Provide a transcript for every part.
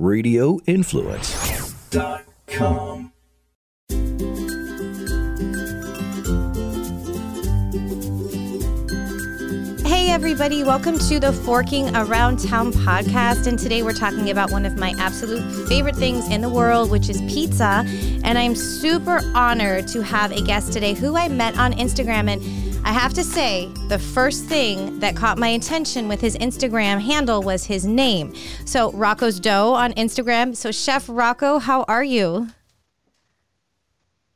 radioinfluence.com. Hey, everybody, welcome to the Forking Around Town podcast. And today we're talking about one of my absolute favorite things in the world, which is pizza. And I'm super honored to have a guest today who I met on Instagram. And I have to say, the first thing that caught my attention with his Instagram handle was his name. So, Rocco's Dough on Instagram. So, Chef Rocco, how are you?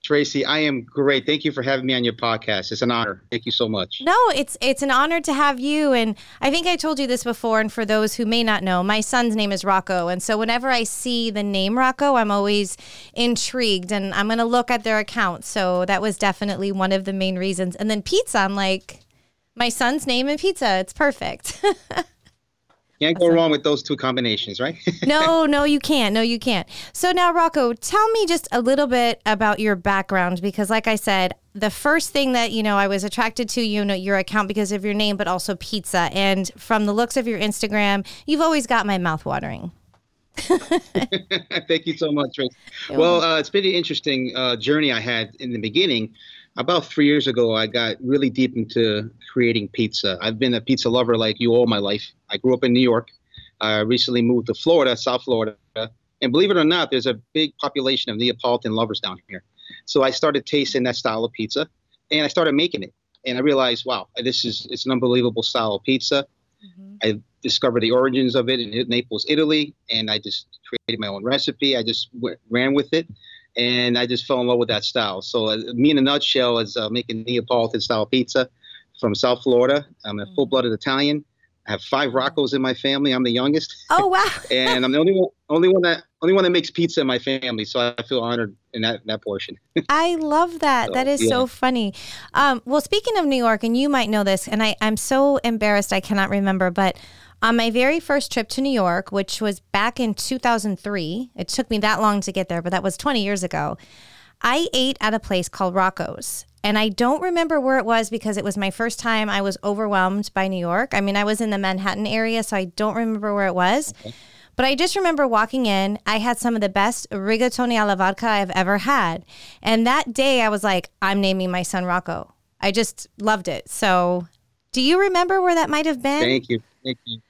Tracy, I am great. Thank you for having me on your podcast. It's an honor. Thank you so much. No, it's it's an honor to have you and I think I told you this before and for those who may not know, my son's name is Rocco and so whenever I see the name Rocco, I'm always intrigued and I'm going to look at their account. So that was definitely one of the main reasons. And then pizza, I'm like my son's name and pizza. It's perfect. Can't go wrong with those two combinations, right? no, no, you can't. No, you can't. So now, Rocco, tell me just a little bit about your background because, like I said, the first thing that you know, I was attracted to you know your account because of your name, but also pizza. And from the looks of your Instagram, you've always got my mouth watering. Thank you so much. Well, uh, it's been an interesting uh, journey I had in the beginning about three years ago, I got really deep into creating pizza. I've been a pizza lover like you all my life. I grew up in New York. I recently moved to Florida, South Florida. And believe it or not, there's a big population of Neapolitan lovers down here. So I started tasting that style of pizza and I started making it. And I realized, wow, this is it's an unbelievable style of pizza. Mm-hmm. I discovered the origins of it in Naples, Italy, and I just created my own recipe. I just went, ran with it and I just fell in love with that style. So, uh, me in a nutshell is uh, making Neapolitan style pizza from South Florida. I'm a mm. full blooded Italian. I have five Roccos in my family. I'm the youngest. Oh wow! and I'm the only one, only one that only one that makes pizza in my family. So I feel honored in that that portion. I love that. So, that is yeah. so funny. Um, well, speaking of New York, and you might know this, and I I'm so embarrassed I cannot remember, but on my very first trip to New York, which was back in 2003, it took me that long to get there, but that was 20 years ago. I ate at a place called Rocco's. And I don't remember where it was because it was my first time I was overwhelmed by New York. I mean, I was in the Manhattan area, so I don't remember where it was. Okay. But I just remember walking in. I had some of the best rigatoni alla vodka I've ever had. And that day I was like, I'm naming my son Rocco. I just loved it. So do you remember where that might have been? Thank you. Thank you.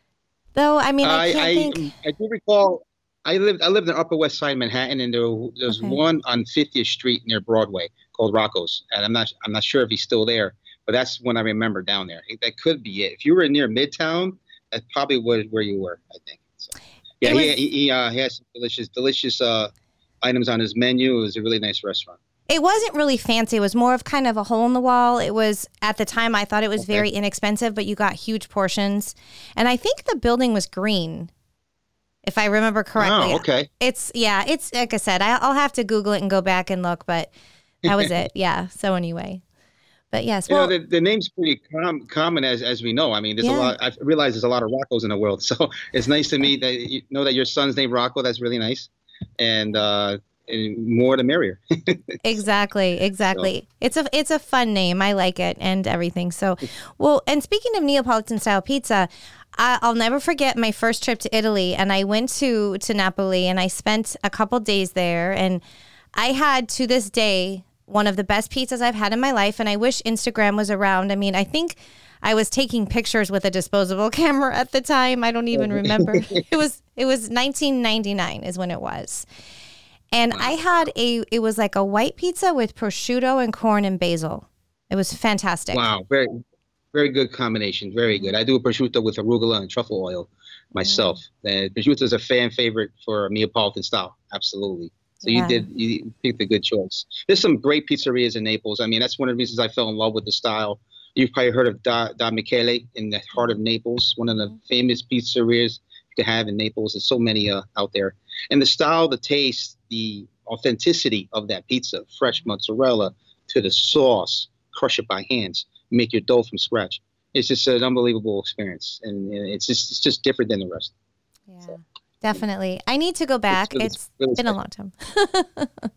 Though I mean, I, I, I think I do recall. I lived I lived in Upper West Side Manhattan, and there, there's okay. one on 50th Street near Broadway called Rocco's, and I'm not I'm not sure if he's still there, but that's when I remember down there. That could be it. If you were near Midtown, that's probably where, where you were. I think. Yeah, was, he he, uh, he has some delicious delicious uh, items on his menu. It was a really nice restaurant. It wasn't really fancy. It was more of kind of a hole in the wall. It was at the time I thought it was okay. very inexpensive, but you got huge portions. And I think the building was green, if I remember correctly. Oh, okay. It's yeah. It's like I said. I, will have to Google it and go back and look, but that was it. Yeah. So anyway, but yes. Well, you know, the, the name's pretty com- common as as we know. I mean, there's yeah. a lot. I realize there's a lot of Roccos in the world, so it's nice to meet that you know that your son's named Rocco. That's really nice, and. uh more the merrier. exactly, exactly. So. It's a it's a fun name. I like it and everything. So, well, and speaking of Neapolitan style pizza, I, will never forget my first trip to Italy, and I went to to Napoli, and I spent a couple days there, and I had to this day one of the best pizzas I've had in my life, and I wish Instagram was around. I mean, I think. I was taking pictures with a disposable camera at the time. I don't even remember. it was it was 1999 is when it was. And. I had a, it was like a white pizza with prosciutto and corn and basil. It was fantastic. Wow. Very, very good combination. Very good. I do a prosciutto with arugula and truffle oil myself. Mm. And prosciutto is a fan favorite for Neapolitan style. Absolutely. So yeah. you did, you picked a good choice. There's some great pizzerias in Naples. I mean, that's one of the reasons I fell in love with the style. You've probably heard of Da, da Michele in the heart of Naples, one of the mm-hmm. famous pizzerias you can have in Naples. There's so many uh, out there. And the style, the taste, the authenticity of that pizza, fresh mozzarella to the sauce, crush it by hands, make your dough from scratch. It's just an unbelievable experience, and it's just it's just different than the rest. Yeah, so, definitely. I need to go back. It's, really, it's been a long time.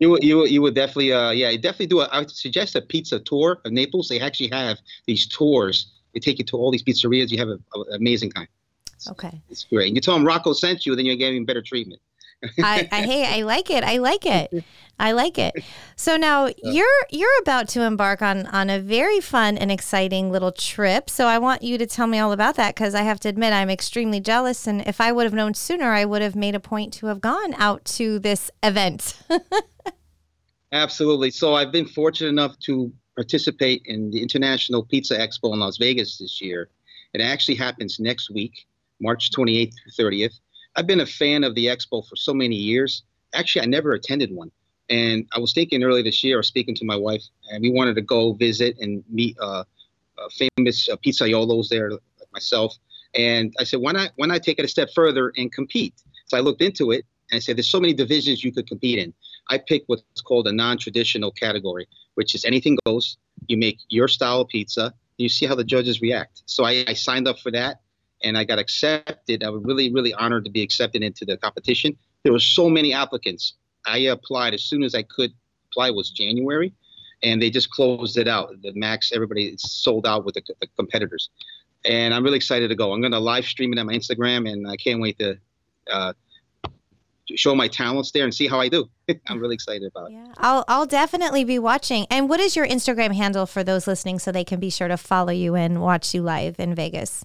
You would, you you would definitely, uh, yeah, definitely do it. I would suggest a pizza tour of Naples. They actually have these tours. They take you to all these pizzerias. You have an amazing time. Okay. It's great. You tell them Rocco sent you, then you're getting better treatment. I, I hey, I like it. I like it. I like it. So now you're you're about to embark on on a very fun and exciting little trip. So I want you to tell me all about that because I have to admit I'm extremely jealous. And if I would have known sooner, I would have made a point to have gone out to this event. Absolutely. So I've been fortunate enough to participate in the International Pizza Expo in Las Vegas this year. It actually happens next week, March 28th through 30th. I've been a fan of the expo for so many years. Actually, I never attended one. And I was thinking earlier this year, I was speaking to my wife, and we wanted to go visit and meet uh, uh, famous uh, pizzaiolos there, like myself. And I said, why not, why not take it a step further and compete? So I looked into it and I said, there's so many divisions you could compete in. I picked what's called a non-traditional category, which is anything goes. You make your style of pizza. And you see how the judges react. So I, I signed up for that, and I got accepted. I was really, really honored to be accepted into the competition. There were so many applicants. I applied as soon as I could. Apply was January, and they just closed it out. The max, everybody sold out with the, the competitors, and I'm really excited to go. I'm going to live stream it on my Instagram, and I can't wait to. Uh, show my talents there and see how I do. I'm really excited about it. Yeah, I'll I'll definitely be watching. And what is your Instagram handle for those listening so they can be sure to follow you and watch you live in Vegas?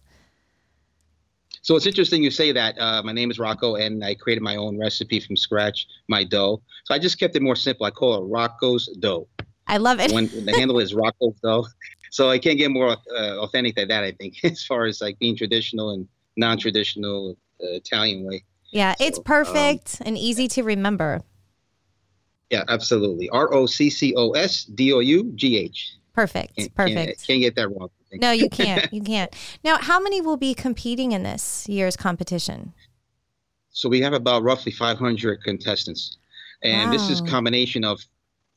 So it's interesting you say that. Uh, my name is Rocco, and I created my own recipe from scratch, my dough. So I just kept it more simple. I call it Rocco's dough. I love it. when the handle is Rocco's dough, so I can't get more uh, authentic than that. I think, as far as like being traditional and non-traditional uh, Italian way. Yeah, so, it's perfect um, and easy to remember. Yeah, absolutely. R O C C O S D O U G H. Perfect. Can't, perfect. Can't, can't, get that wrong. No, you can't. You can't. Now, how many will be competing in this year's competition? So we have about roughly 500 contestants, and wow. this is combination of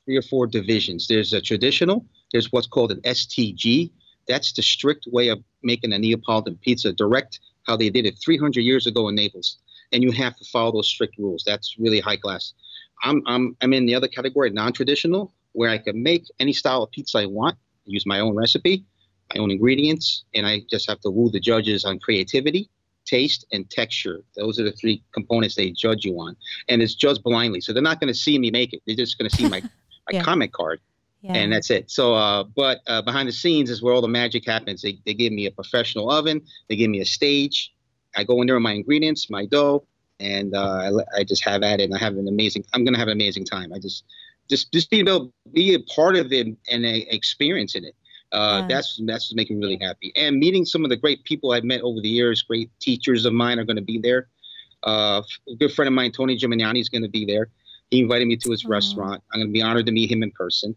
three or four divisions. There's a traditional. There's what's called an STG. That's the strict way of making a Neapolitan pizza, direct how they did it 300 years ago in Naples and you have to follow those strict rules. That's really high class. I'm I'm I'm in the other category, non-traditional, where I can make any style of pizza I want, use my own recipe, my own ingredients, and I just have to woo the judges on creativity, taste, and texture. Those are the three components they judge you on, and it's judged blindly. So they're not going to see me make it. They're just going to see my my yeah. comment card. Yeah. And that's it. So, uh, but uh, behind the scenes is where all the magic happens. They, they give me a professional oven. They give me a stage. I go in there with my ingredients, my dough, and uh, I, I, just have at it. And I have an amazing. I'm gonna have an amazing time. I just, just, just being able to be a part of it and in it. Uh, yeah. That's that's what's making me really happy. And meeting some of the great people I've met over the years, great teachers of mine are going to be there. Uh, a good friend of mine, Tony Gemignani, is going to be there. He invited me to his restaurant. I'm going to be honored to meet him in person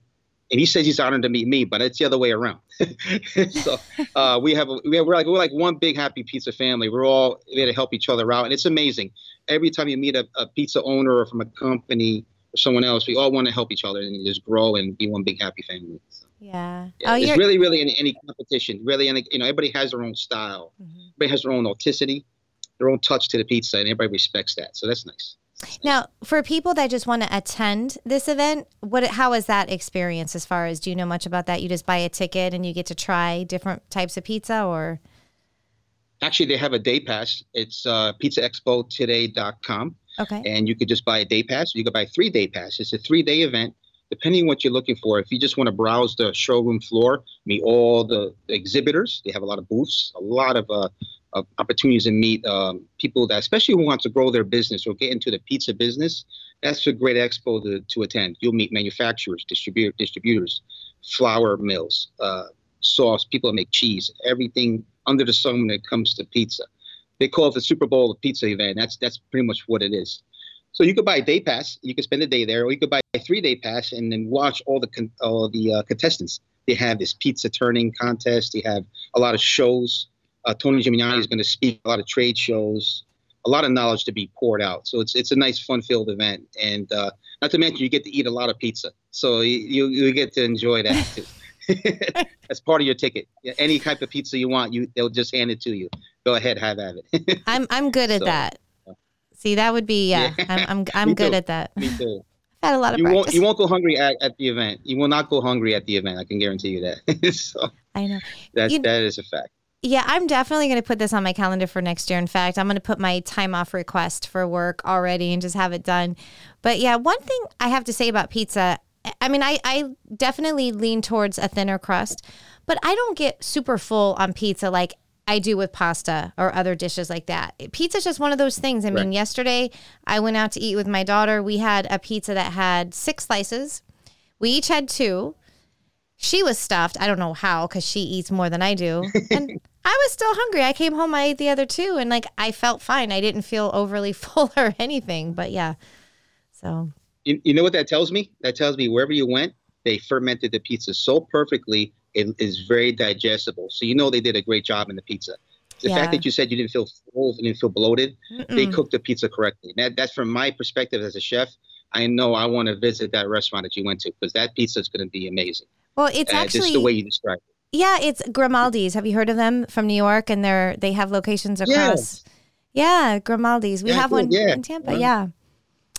and he says he's honored to meet me, but it's the other way around. so uh, we have a, we have, we're like we're like one big happy pizza family. We're all there to help each other out, and it's amazing. Every time you meet a, a pizza owner or from a company or someone else, we all want to help each other and just grow and be one big happy family. So, yeah. yeah. Oh, it's really really any, any competition. Really, any, you know, everybody has their own style. Mm-hmm. Everybody has their own authenticity, their own touch to the pizza, and everybody respects that. So that's nice. Now, for people that just want to attend this event, what how is that experience as far as do you know much about that? You just buy a ticket and you get to try different types of pizza or Actually, they have a day pass. It's uh, pizzaexpotoday.com. Okay. And you could just buy a day pass. You could buy three day pass. It's a three day event, depending on what you're looking for. If you just want to browse the showroom floor, meet all the, exhibitors, they have a lot of booths, a lot of uh, uh, opportunities to meet um, people that, especially who want to grow their business or get into the pizza business. That's a great expo to, to attend. You'll meet manufacturers, distribu- distributors, flour mills, uh, sauce, people that make cheese, everything under the sun when it comes to pizza. They call it the Super Bowl of pizza event. That's that's pretty much what it is. So you could buy a day pass, you could spend a day there, or you could buy a three day pass and then watch all the con- all the uh, contestants. They have this pizza turning contest. They have a lot of shows uh, Tony Gemignani is going to speak a lot of trade shows, a lot of knowledge to be poured out. So it's it's a nice, fun-filled event, and uh, not to mention you get to eat a lot of pizza, so you you, get to enjoy that too. That's part of your ticket. Any type of pizza you want, you they'll just hand it to you. Go ahead, have at it. I'm I'm good at so, that. See, that would be yeah. yeah. I'm I'm, I'm good too. at that. Me too. I've had a lot of you practice. won't you won't go hungry at, at the event. You will not go hungry at the event. I can guarantee you that. so I know that you, that is a fact. Yeah, I'm definitely going to put this on my calendar for next year. In fact, I'm going to put my time off request for work already and just have it done. But yeah, one thing I have to say about pizza, I mean, I, I definitely lean towards a thinner crust, but I don't get super full on pizza like I do with pasta or other dishes like that. Pizza's just one of those things. I right. mean, yesterday I went out to eat with my daughter. We had a pizza that had six slices. We each had two. She was stuffed. I don't know how because she eats more than I do. And I was still hungry. I came home, I ate the other two, and like I felt fine. I didn't feel overly full or anything. But yeah, so. You, you know what that tells me? That tells me wherever you went, they fermented the pizza so perfectly, it is very digestible. So you know they did a great job in the pizza. The yeah. fact that you said you didn't feel full, you didn't feel bloated, Mm-mm. they cooked the pizza correctly. That, that's from my perspective as a chef. I know I want to visit that restaurant that you went to because that pizza is going to be amazing. Well, it's uh, actually just the way you described it. Yeah, it's Grimaldi's. Have you heard of them from New York? And they're they have locations across. Yes. Yeah, Grimaldi's. We yeah, have one yeah. in Tampa. Yeah.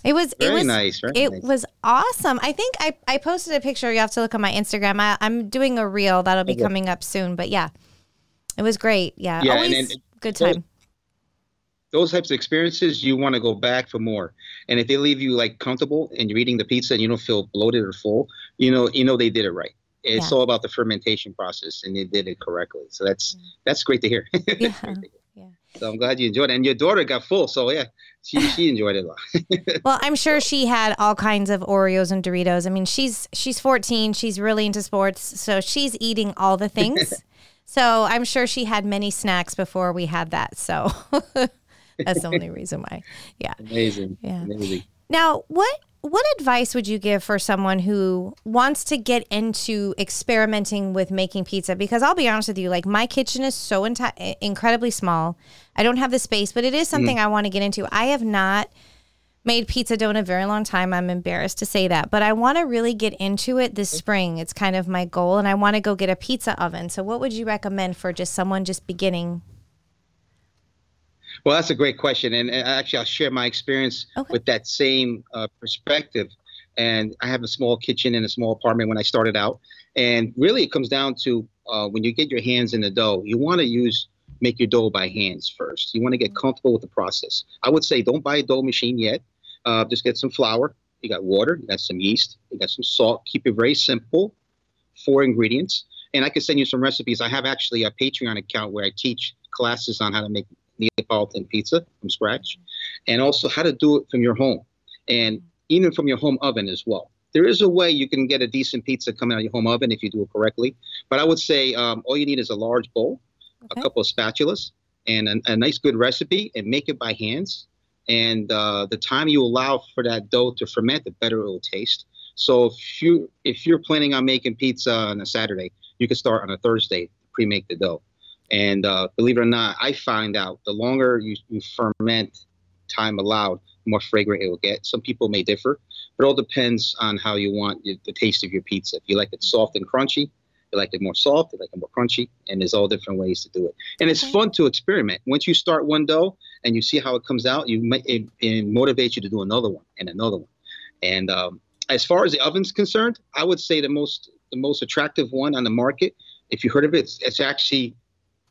It was very it was nice. It nice. was awesome. I think I, I posted a picture. You have to look on my Instagram. I, am doing a reel that'll be okay. coming up soon. But yeah, it was great. Yeah, yeah always and, and, good time. Those, those types of experiences, you want to go back for more. And if they leave you like comfortable and you're eating the pizza and you don't feel bloated or full, you know you know they did it right it's yeah. all about the fermentation process and they did it correctly so that's mm. that's great to hear yeah. So i'm glad you enjoyed it. And your daughter got full so yeah she, she enjoyed it a lot. Well i'm sure she had all kinds of oreos and doritos. I mean she's she's 14 she's really into sports so she's eating all the things. So i'm sure she had many snacks before we had that so that's the only reason why. Yeah. Amazing. Yeah. Amazing. Now what what advice would you give for someone who wants to get into experimenting with making pizza? Because I'll be honest with you, like my kitchen is so enti- incredibly small. I don't have the space, but it is something mm. I want to get into. I have not made pizza dough in a very long time. I'm embarrassed to say that, but I want to really get into it this spring. It's kind of my goal, and I want to go get a pizza oven. So, what would you recommend for just someone just beginning well, that's a great question, and, actually, I'll share my experience okay. with that same uh, perspective. And I have a small kitchen in a small apartment when I started out, and really, it comes down to uh, when you get your hands in the dough, you want to use make your dough by hands first. You want to get comfortable with the process. I would say don't buy a dough machine yet. Uh, just get some flour. You got water. You got some yeast. You got some salt. Keep it very simple. Four ingredients. And I can send you some recipes. I have actually a Patreon account where I teach classes on how to make Neapolitan pizza from scratch, and also how to do it from your home, and even from your home oven as well. There is a way you can get a decent pizza coming out of your home oven if you do it correctly. But I would say um, all you need is a large bowl, okay. a couple of spatulas, and a, a, nice good recipe, and make it by hands. And uh, the time you allow for that dough to ferment, the better it will taste. So if you if you're planning on making pizza on a Saturday, you can start on a Thursday, pre-make the dough. And uh, believe it or not, I find out the longer you, you ferment time allowed, the more fragrant it will get. Some people may differ, but it all depends on how you want the taste of your pizza. If you like it soft and crunchy, you like it more soft, you like it more crunchy, and there's all different ways to do it. And it's okay. fun to experiment. Once you start one dough and you see how it comes out, you it, it motivates you to do another one and another one. And um, as far as the oven's concerned, I would say the most the most attractive one on the market, if you heard of it, it's, it's actually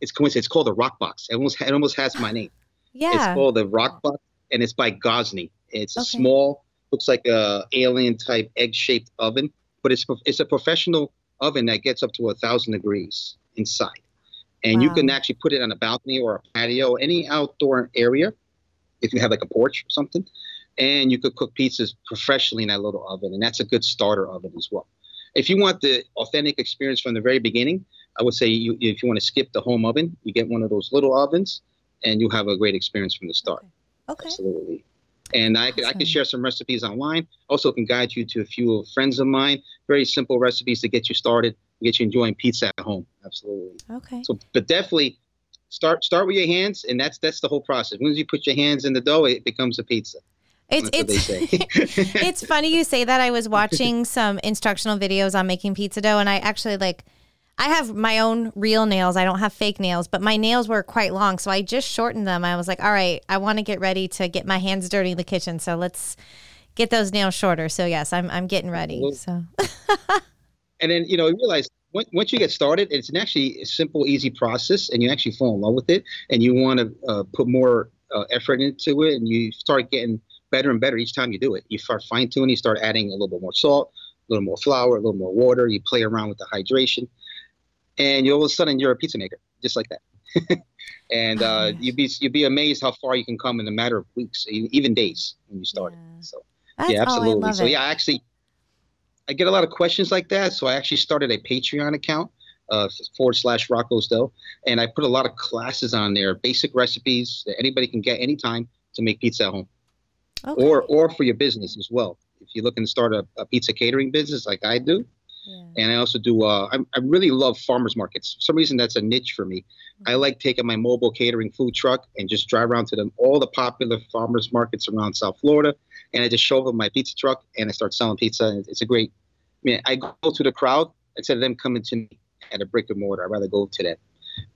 it's coincidence. It's called the Roccbox. It almost it almost has my name. Yeah. It's called the Roccbox, and it's by Gozney. It's a small, looks like a alien type egg shaped oven, but it's it's a professional oven that gets up to a thousand degrees inside, and wow. you can actually put it on a balcony or a patio, any outdoor area, if you have like a porch or something, and you could cook pizzas professionally in that little oven, and that's a good starter oven as well. If you want the authentic experience from the very beginning, I would say you, if you want to skip the home oven, you get one of those little ovens, and you have a great experience from the start. Okay. Absolutely. And I could, I can share some recipes online. Also, can guide you to a few friends of mine. Very simple recipes to get you started, get you enjoying pizza at home. Absolutely. Okay. So, but definitely start start with your hands, and that's that's the whole process. Once you put your hands in the dough, it becomes a pizza. It's it's it's funny you say that. I was watching some instructional videos on making pizza dough, and I actually like. I have my own real nails. I don't have fake nails, but my nails were quite long, so I just shortened them. I was like, "All right, I want to get ready to get my hands dirty in the kitchen, so let's get those nails shorter." So yes, I'm I'm getting ready. So. and then you know, you realize once you get started, it's an actually a simple, easy process, and you actually fall in love with it, and you want to uh, put more uh, effort into it, and you start getting better and better each time you do it. You start fine tuning, you start adding a little bit more salt, a little more flour, a little more water. You play around with the hydration, and you all of a sudden you're a pizza maker, just like that. and uh, you'd be you'd be amazed how far you can come in a matter of weeks, even days when you start. Yeah. So That's, yeah, absolutely. Oh, so yeah, actually I get a lot of questions like that. So I actually started a Patreon account, uh, forward slash Rocco's Dough, and I put a lot of classes on there, basic recipes that anybody can get anytime to make pizza at home, okay. or or for your business as well. If you're looking to start a, a pizza catering business like I do, yeah. and I also do. Uh, I, I really love farmers markets. For some reason, that's a niche for me. Mm-hmm. I like taking my mobile catering food truck and just drive around to them all the popular farmers markets around South Florida, and I just show up with my pizza truck and I start selling pizza. And it's a great I mean, I go to the crowd instead of them coming to me at a brick and mortar. I'd rather go to them,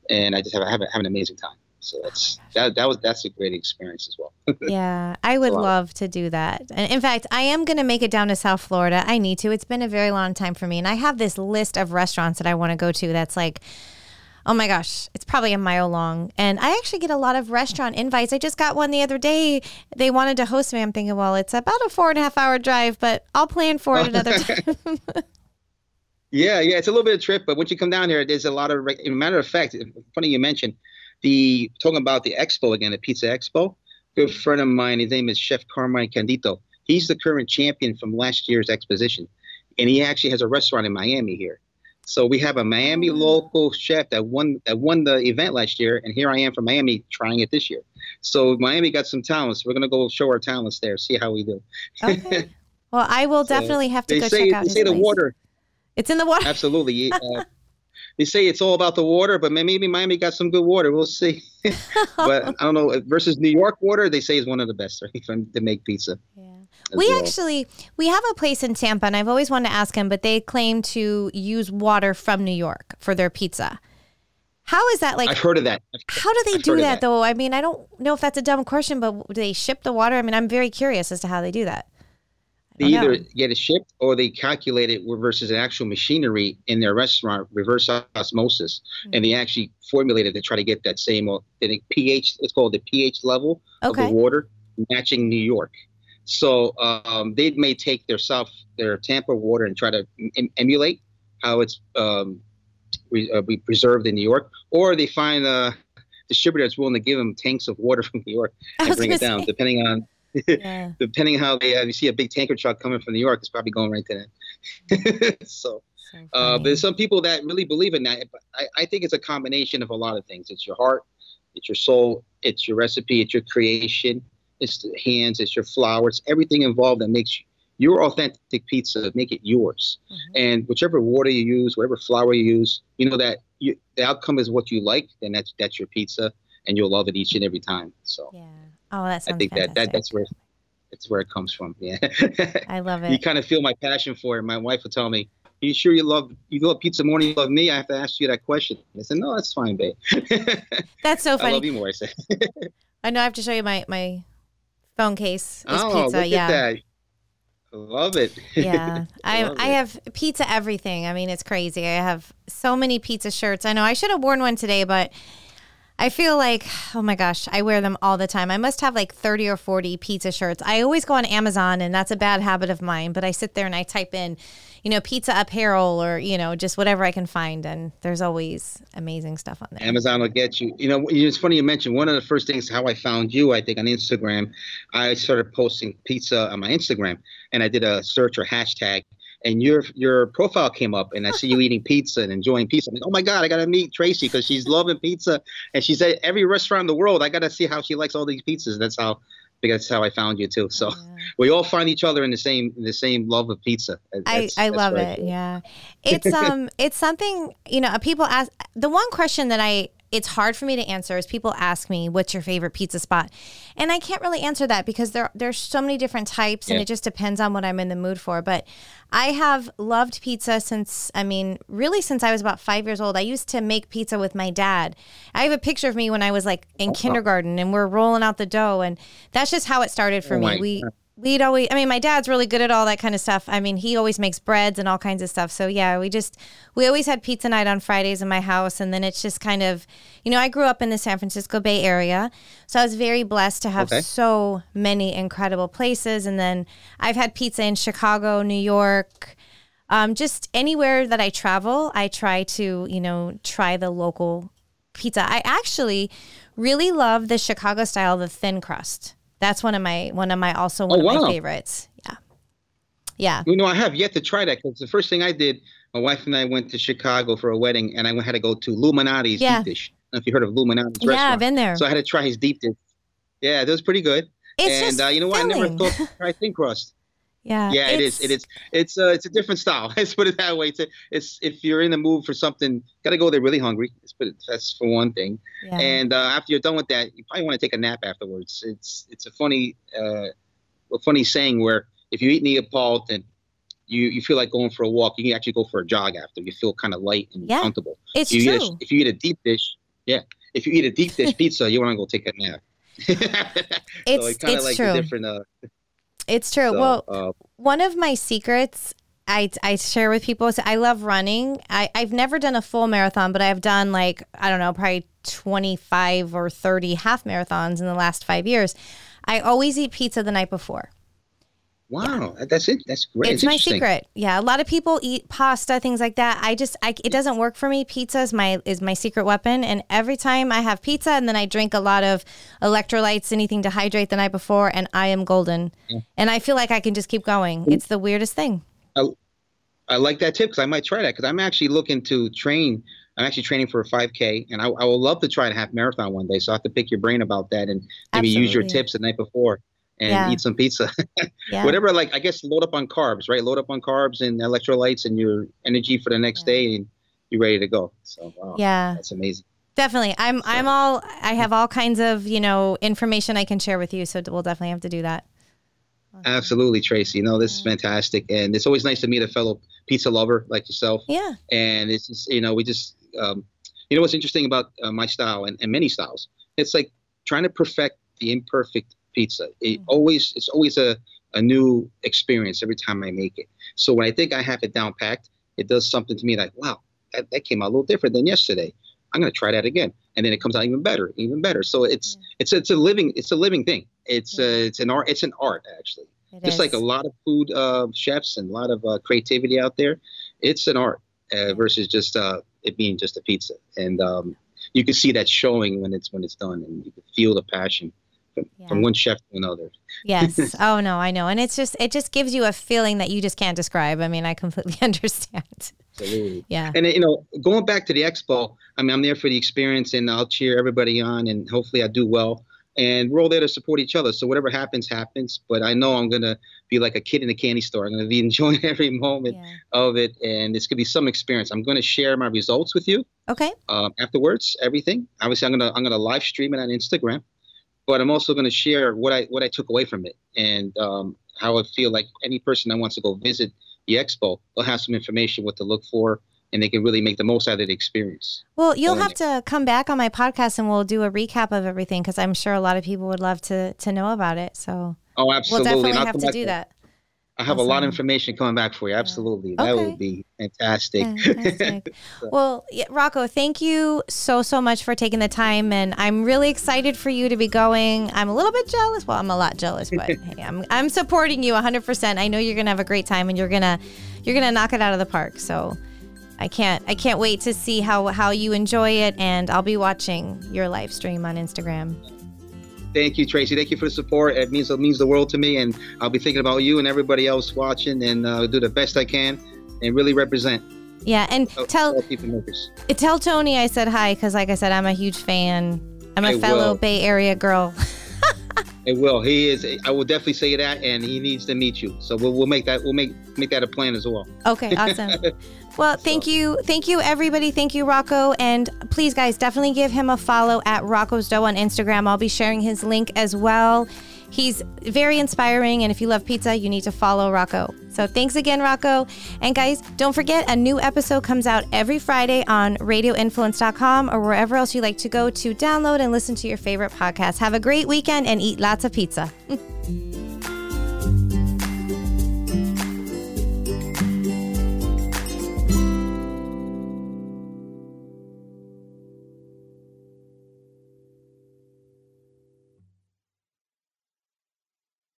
and I just have, have, have an amazing time. So that's that, that was that's a great experience as well. yeah, I would love to do that. And in fact, I am going to make it down to South Florida. I need to. It's been a very long time for me, and I have this list of restaurants that I want to go to. That's like oh my gosh, it's probably a mile long. And I actually get a lot of restaurant invites. I just got one the other day. They wanted to host me. I'm thinking, well, it's about a four and a half hour drive, but I'll plan for it another oh. time. yeah, yeah, it's a little bit of a trip, but once you come down here, there's a lot of. matter of fact, funny you mentioned the talking about the expo again, the Pizza Expo. Good friend of mine, his name is Chef Carmine Candito. He's the current champion from last year's exposition, and he actually has a restaurant in Miami here. So we have a Miami oh, local chef that won that won the event last year, and here I am from Miami trying it this year. So Miami got some talents. We're gonna go show our talents there, see how we do. Okay. Well, I will so definitely have to go say, check out. They say place. the water. It's in the water. Absolutely. Uh, they say it's all about the water, but maybe Miami got some good water. We'll see. but I don't know. Versus New York water, they say is one of the best right, to make pizza. Yeah we well. actually we have a place in Tampa, and I've always wanted to ask him, but they claim to use water from New York for their pizza. How is that like? I've heard of that. I've, how do they I've do that, that, though? I mean, I don't know if that's a dumb question, but do they ship the water? I mean, I'm very curious as to how they do that. They either get it shipped or they calculate it versus an actual machinery in their restaurant, reverse osmosis, mm-hmm. and they actually formulate it to try to get that same uh, pH. It's called the pH level okay. of the water matching New York. So um, they may take their South, their Tampa water and try to em- emulate how it's um, re- uh, be preserved in New York, or they find a distributor that's willing to give them tanks of water from New York and bring it down, say. depending on yeah. depending how they. Uh, you see a big tanker truck coming from New York, it's probably going right to them. so. so uh, but there's some people that really believe in that. But I, I think it's a combination of a lot of things. It's your heart, it's your soul, it's your recipe, it's your creation, it's the hands, it's your flour, it's everything involved that makes your authentic pizza, make it yours. Mm-hmm. And whichever water you use, whatever flour you use, you know that you, the outcome is what you like, then that's that's your pizza, and you'll love it each and every time. So yeah, oh, that I think fantastic. that, that that's where that's where it comes from. Yeah, I love it. You kind of feel my passion for it. My wife will tell me, "Are you sure you love you love pizza more than you love me?" I have to ask you that question. I said, "No, that's fine, babe." That's so funny. I love you more. I say. I know. I have to show you my my phone case is oh, pizza. yeah. That. Love it. Yeah. I I have pizza everything. I mean, it's crazy. I have so many pizza shirts. I know I should have worn one today, but I feel like, oh my gosh, I wear them all the time. I must have like 30 or 40 pizza shirts. I always go on Amazon, and that's a bad habit of mine, but I sit there and I type in, you know, pizza apparel or, you know, just whatever I can find. And there's always amazing stuff on there. Amazon will get you. You know, it's funny you mentioned one of the first things how I found you, I think, on Instagram. I started posting pizza on my Instagram, and I did a search or hashtag and your your profile came up and I see you eating pizza and enjoying pizza. I'm like, oh my god, I gotta meet Tracy because she's loving pizza and she's at every restaurant in the world. I gotta see how she likes all these pizzas. That's how because that's how I found you too. So yeah. we all find each other in the same in the same love of pizza. That's, I, I love it. Cool. Yeah, it's um it's something you know people ask. The one question that I it's hard for me to answer is people ask me what's your favorite pizza spot? And i can't really answer that because there there's so many different types yeah. and it just depends on what i'm in the mood for. But i have loved pizza since i mean really since i was about five years old. I used to make pizza with my dad. I have a picture of me when i was like in oh, kindergarten and we're rolling out the dough and that's just how it started for oh me. we we'd always i mean my dad's really good at all that kind of stuff. I mean he always makes breads and all kinds of stuff. So yeah we just we always had pizza night on fridays in my house. And then it's just kind of you know i grew up in the san francisco bay area. So i was very blessed to have okay. so many incredible places. And then i've had pizza in chicago new york um, just anywhere that i travel i try to you know try the local pizza. I actually really love the chicago style the thin crust that's one of my one of my also one oh, of my favorites. Yeah. Yeah. You know, I have yet to try that because the first thing I did, my wife and I went to Chicago for a wedding, and I had to go to Lou Malnati's yeah. deep dish. if you heard of Lou Malnati's yeah, restaurant. I've been there. So I had to try his deep dish. Yeah, that was pretty good. It's and uh, you know what? I never thought to try thin crust. Yeah, yeah, it is. It is. It's uh, it's a different style. Let's put it that way. It's, a, it's if you're in the mood for something, gotta go there really hungry. Let's put it, that's for one thing. Yeah. And uh, after you're done with that, you probably want to take a nap afterwards. It's it's a funny uh, a funny saying where if you eat Neapolitan, you you feel like going for a walk. You can actually go for a jog after. You feel kind of light and yeah, comfortable. It's if you true. A, if you eat a deep dish, yeah. If you eat a deep dish pizza, you want to go take a nap. it's so it kind of like true. different. It's true. So, well, uh, one of my secrets I, I share with people is I love running. I, I've never done a full marathon, but I've done like, I don't know, probably 25 or 30 half marathons in the last five years. I always eat pizza the night before. Wow, that's it. That's great. It's, it's my secret. Yeah, a lot of people eat pasta, things like that. I just, I, it doesn't work for me. Pizza is my is my secret weapon, and every time I have pizza, and then I drink a lot of electrolytes, anything to hydrate the night before, and I am golden. Yeah. And I feel like I can just keep going. It's the weirdest thing. I, I like that tip because I might try that because I'm actually looking to train. I'm actually training for a 5K, and I, I would love to try a half marathon one day. So I have to pick your brain about that and maybe Absolutely. use your tips the night before and yeah. eat some pizza. yeah. Whatever, like I guess load up on carbs, right? Load up on carbs and electrolytes and your energy for the next yeah. day, and you're ready to go. So wow, yeah, that's amazing. Definitely, I'm so. I'm all I have all kinds of you know information I can share with you, so we'll definitely have to do that. Absolutely, Tracy. You know, this is fantastic, and it's always nice to meet a fellow pizza lover like yourself. Yeah. And it's just you know we just um, you know what's interesting about uh, my style and, and many styles. It's like trying to perfect the imperfect pizza. It mm-hmm. always it's always a, a new experience every time I make it. So when I think I have it down packed, it does something to me like, wow, that, that came out a little different than yesterday. I'm gonna try that again, and then it comes out even better, even better. So it's yeah. it's it's a living it's a living thing. It's yeah. uh, it's an art. It's an art actually. It Just is. like a lot of food uh, chefs and a lot of uh, creativity out there, it's an art uh, versus just uh, it being just a pizza. And um, you can see that showing when it's when it's done, and you can feel the passion yeah. from one chef to another. Yes. oh no, I know, and it's just it just gives you a feeling that you just can't describe. I mean, I completely understand. Absolutely. Yeah. And you know, going back to the expo, I mean, I'm there for the experience, and I'll cheer everybody on, and hopefully, I do well. And we're all there to support each other. So whatever happens, happens. But I know I'm gonna be like a kid in a candy store. I'm gonna be enjoying every moment yeah. of it, and it's gonna be some experience. I'm gonna share my results with you. Okay. Um, afterwards, everything. Obviously, I'm gonna I'm gonna live stream it on Instagram but I'm also going to share what I what I took away from it and um, how I feel like any person that wants to go visit the expo will have some information what to look for and they can really make the most out of the experience. Well, you'll have to come back on my podcast and we'll do a recap of everything because I'm sure a lot of people would love to to know about it. So oh, absolutely, we'll definitely have to do that. I have awesome. a lot of information coming back for you. Absolutely. Yeah. That okay. would be fantastic. fantastic. so. Well, yeah, Rocco, thank you so, so much for taking the time. And I'm really excited for you to be going. I'm a little bit jealous. Well, I'm a lot jealous, but hey, I'm, I'm supporting you 100%. I know you're going to have a great time and you're going to, you're going to knock it out of the park. So I can't, I can't wait to see how, how you enjoy it. And I'll be watching your live stream on Instagram. Thank you, Tracy. Thank you for the support. It means it means the world to me, and I'll be thinking about you and everybody else watching, and uh, do the best I can, and really represent. Yeah, and tell tell Tony I said hi because, like I said, I'm a huge fan. I'm a I fellow will. Bay Area girl. it will. He is. I will definitely say that, and he needs to meet you. So we'll, we'll make that. We'll make make that a plan as well. Okay. Awesome. Well, thank so. you. Thank you, everybody. Thank you, Rocco. And please, guys, definitely give him a follow at Rocco's Dough on Instagram. I'll be sharing his link as well. He's very inspiring. And if you love pizza, you need to follow Rocco. So thanks again, Rocco. And guys, don't forget a new episode comes out every Friday on radioinfluence.com or wherever else you like to go to download and listen to your favorite podcast. Have a great weekend and eat lots of pizza.